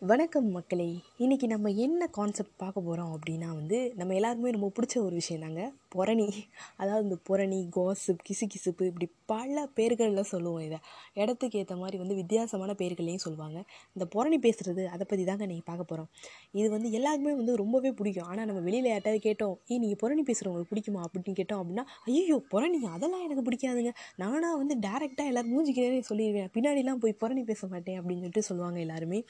வணக்கம் மக்களே. இன்றைக்கி நம்ம என்ன கான்செப்ட் பார்க்க போகிறோம் அப்படின்னா வந்து நம்ம எல்லாருக்குமே ரொம்ப பிடிச்ச ஒரு விஷயம் தாங்க புரணி அதாவது இந்த புரணி காசிப் கிசுகிசுப்பு இப்படி பல பேர்களில் சொல்லுவோம் இதை. இடத்துக்கு ஏற்ற மாதிரி வந்து வித்தியாசமான பேர்கள்லையும் சொல்லுவாங்க. இந்த புரணி பேசுகிறது அதை பற்றி தாங்க நீங்கள் பார்க்க போகிறோம் இது வந்து எல்லாருக்குமே வந்து ரொம்பவே பிடிக்கும். ஆனால் நம்ம வெளியில் யார்ட்டாவது கேட்டோம் ஏய் நீங்கள் புரணி பேசுகிறவங்களுக்கு பிடிக்குமா? அப்படின்னு கேட்டோம் அப்படின்னா ஐயோ புரணி அதெல்லாம் எனக்கு பிடிக்காதுங்க. நானாக வந்து டேரெக்டாக எல்லோரும் மூஞ்சிக்கிறே சொல்லிடுவேன். பின்னாடிலாம் போய் புரணி பேச மாட்டேன் அப்படின்னு சொல்லிட்டு சொல்லுவாங்க எல்லாருமே.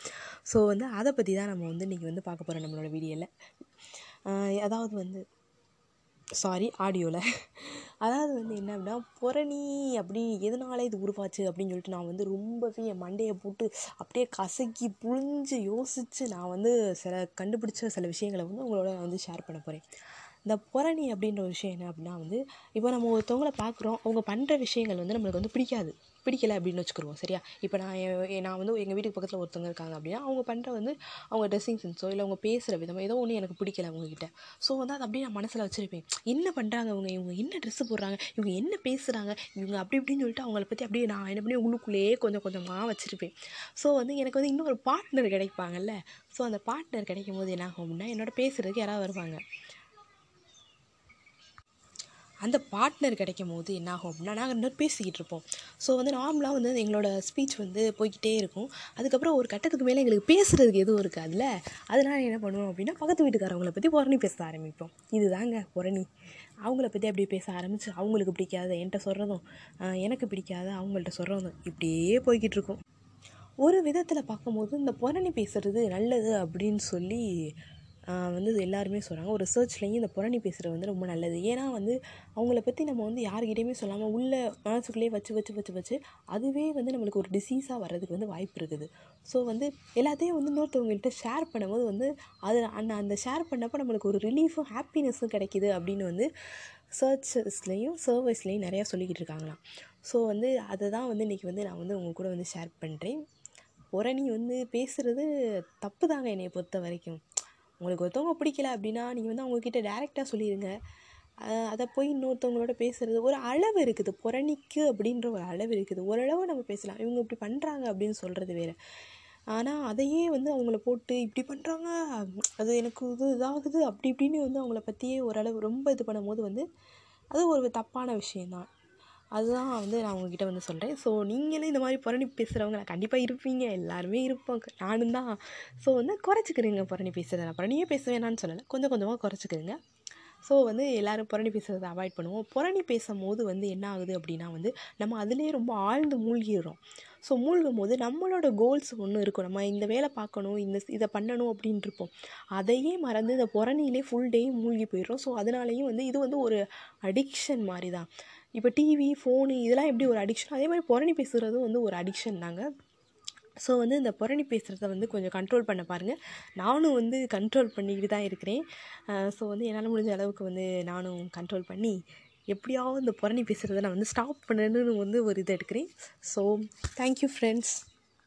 ஸோ வந்து அதை பற்றி தான் நம்ம வந்து இன்றைக்கி வந்து பார்க்க போகிறோம் நம்மளோட வீடியோவில் அதாவது வந்து சாரி ஆடியோவில் அதாவது வந்து என்ன அப்படின்னா புரணி அப்படி எதனால இது உருவாச்சு? அப்படின்னு சொல்லிட்டு நான் வந்து ரொம்பவே என் மண்டையை போட்டு அப்படியே கசக்கி புழிஞ்சு யோசித்து நான் வந்து சில கண்டுபிடிச்ச சில விஷயங்களை வந்து உங்களோட வந்து ஷேர் பண்ண போகிறேன் இந்த புரணி அப்படின்ற ஒரு விஷயம் என்ன அப்படின்னா வந்து இப்போ நம்ம ஒருத்தவங்கள பார்க்குறோம் அவங்க பண்ணுற விஷயங்கள் வந்து நம்மளுக்கு வந்து பிடிக்காது. பிடிக்கல அப்படின்னு வச்சுக்கிருவோம் சரியா? இப்போ நான் நான் வந்து எங்கள் வீட்டுக்கு பக்கத்தில் ஒருத்தவங்க இருக்காங்க அப்படின்னா அவங்க பண்ணுற வந்து அவங்க ட்ரெஸ்ஸிங் சென்ஸோ இல்லை அவங்க பேசுகிற விதமோ ஏதோ ஒன்று எனக்கு பிடிக்கல அவங்கக்கிட்ட ஸோ வந்து அதை அப்படியே நான் மனசில் வச்சுருப்பேன். என்ன பண்ணுறாங்க அவங்க இவங்க என்ன ட்ரெஸ்ஸு போடுறாங்க? இவங்க என்ன பேசுகிறாங்க இவங்க அப்படி இப்படின்னு சொல்லிட்டு அவங்கள பற்றி அப்படியே நான் என்ன பண்ணி உள்ளுக்குள்ளேயே கொஞ்சம் கொஞ்சமாக வச்சுருப்பேன். ஸோ வந்து எனக்கு வந்து இன்னொரு பார்ட்னர் கிடைப்பாங்கல்ல. ஸோ அந்த பார்ட்னர் கிடைக்கும் போது என்ன ஆகும் அப்படின்னா என்னோட பேசுகிறதுக்கு யாராவது வருவாங்க. அந்த பார்ட்னர் கிடைக்கும் போது என்னாகும் அப்படின்னா நாங்கள் ரெண்டு பேரும் பேசிக்கிட்டு இருப்போம். ஸோ வந்து நார்மலாக வந்து எங்களோட ஸ்பீச் வந்து போய்கிட்டே இருக்கும். அதுக்கப்புறம் ஒரு கட்டத்துக்கு மேலே எங்களுக்கு பேசுகிறதுக்கு எதுவும் இருக்காதுல்ல? அதனால் என்ன பண்ணுவோம் அப்படின்னா பக்கத்து வீட்டுக்காரவங்களை பற்றி புரணி பேச ஆரம்பிப்போம். இதுதாங்க புரணி அவங்கள பற்றி அப்படியே பேச ஆரம்பித்து அவங்களுக்கு பிடிக்காத என்கிட்ட சொல்கிறதும் எனக்கு பிடிக்காத அவங்கள்ட்ட சொல்கிறதும் இப்படியே போய்கிட்டு இருக்கும். ஒரு விதத்தில் பார்க்கும்போது இந்த புரணி பேசுகிறது நல்லது அப்படின்னு சொல்லி வந்து எல்லாருமே சொல்கிறாங்க ஒரு ரிசர்ச்லேயும் இந்த புரணி பேசுகிறது வந்து ரொம்ப நல்லது. ஏன்னா வந்து அவங்கள பற்றி நம்ம வந்து யார்கிட்டையுமே சொல்லாமல் உள்ள மனசுக்குள்ளேயே வச்சு வச்சு வச்சு வச்சு அதுவே வந்து நம்மளுக்கு ஒரு டிசீஸாக வர்றதுக்கு வந்து வாய்ப்பு இருக்குது. ஸோ வந்து எல்லாத்தையும் வந்து இன்னொருத்தவங்கள்ட்ட ஷேர் பண்ணும்போது வந்து அது அந்த அந்த ஷேர் பண்ணப்போ நம்மளுக்கு ஒரு ரிலீஃபும் ஹாப்பினஸ்ஸும் கிடைக்கிது அப்படின்னு வந்து சர்ச்சஸ்லேயும் சர்வீஸ்லேயும் நிறையா சொல்லிக்கிட்டு இருக்காங்களாம். ஸோ வந்து அதை தான் வந்து இன்றைக்கி வந்து நான் வந்து உங்கள் கூட வந்து ஷேர் பண்ணுறேன் புரணி வந்து பேசுகிறது தப்பு தாங்க என்னை பொறுத்த வரைக்கும். உங்களுக்கு ஒருத்தவங்க பிடிக்கல அப்படின்னா நீங்கள் வந்து அவங்கக்கிட்ட டேரெக்டாக சொல்லிடுங்க அதை போய் இன்னொருத்தவங்களோட பேசுகிறது ஒரு அளவு இருக்குது. புறணிக்கு அப்படின்ற ஒரு அளவு இருக்குது. ஓரளவு நம்ம பேசலாம். இவங்க இப்படி பண்ணுறாங்க அப்படின்னு சொல்கிறது வேறு. ஆனால் அதையே வந்து அவங்கள போட்டு இப்படி பண்ணுறாங்க அது எனக்கு இது இதாகுது அப்படி இப்படின்னு வந்து அவங்கள பற்றியே ஓரளவு ரொம்ப இது பண்ணும்போது வந்து அது ஒரு தப்பான விஷயந்தான் அதுதான் வந்து நான் உங்ககிட்ட வந்து சொல்கிறேன் ஸோ நீங்களும் இந்த மாதிரி புரணி பேசுகிறவங்க கண்டிப்பாக இருப்பீங்க. எல்லாருமே இருப்போம். நானும் தான் ஸோ வந்து குறைச்சிக்கிறீங்க புரணி பேசுகிறத நான் புரணியே பேச வேணான்னு சொல்லலை. கொஞ்சம் கொஞ்சமாக குறைச்சிக்கிறீங்க. ஸோ வந்து எல்லோரும் புரணி பேசுகிறத அவாய்ட் பண்ணுவோம். புரணி பேசும்போது வந்து என்ன ஆகுது அப்படின்னா வந்து நம்ம அதிலே ரொம்ப ஆழ்ந்து மூழ்கிடுறோம். ஸோ மூழ்கும் போது நம்மளோட கோல்ஸ் ஒன்று இருக்கும். நம்ம இந்த வேலை பார்க்கணும் இந்த இதை பண்ணணும் அப்படின்ருப்போம் இருப்போம். அதையே மறந்து இந்த புறணியிலே ஃபுல் டே மூழ்கி போயிடுறோம். ஸோ அதனாலேயும் வந்து இது வந்து ஒரு அடிக்ஷன் மாதிரி தான் இப்போ டிவி ஃபோனு இதெல்லாம் எப்படி ஒரு அடிக்ஷன் அதே மாதிரி புறணி பேசுகிறதும் வந்து ஒரு அடிக்ஷன் தாங்க. ஸோ வந்து இந்த புரணி பேசுகிறத வந்து கொஞ்சம் கண்ட்ரோல் பண்ண பாருங்கள் நானும் வந்து கண்ட்ரோல் பண்ணிக்கிட்டு தான் இருக்கிறேன். ஸோ வந்து என்னால் முடிஞ்ச அளவுக்கு வந்து நானும் கண்ட்ரோல் பண்ணி எப்படியாவது இந்த புரணி பேசுகிறத நான் வந்து ஸ்டாப் பண்ணணுன்னு வந்து ஒரு இது எடுக்கிறேன். So thank you friends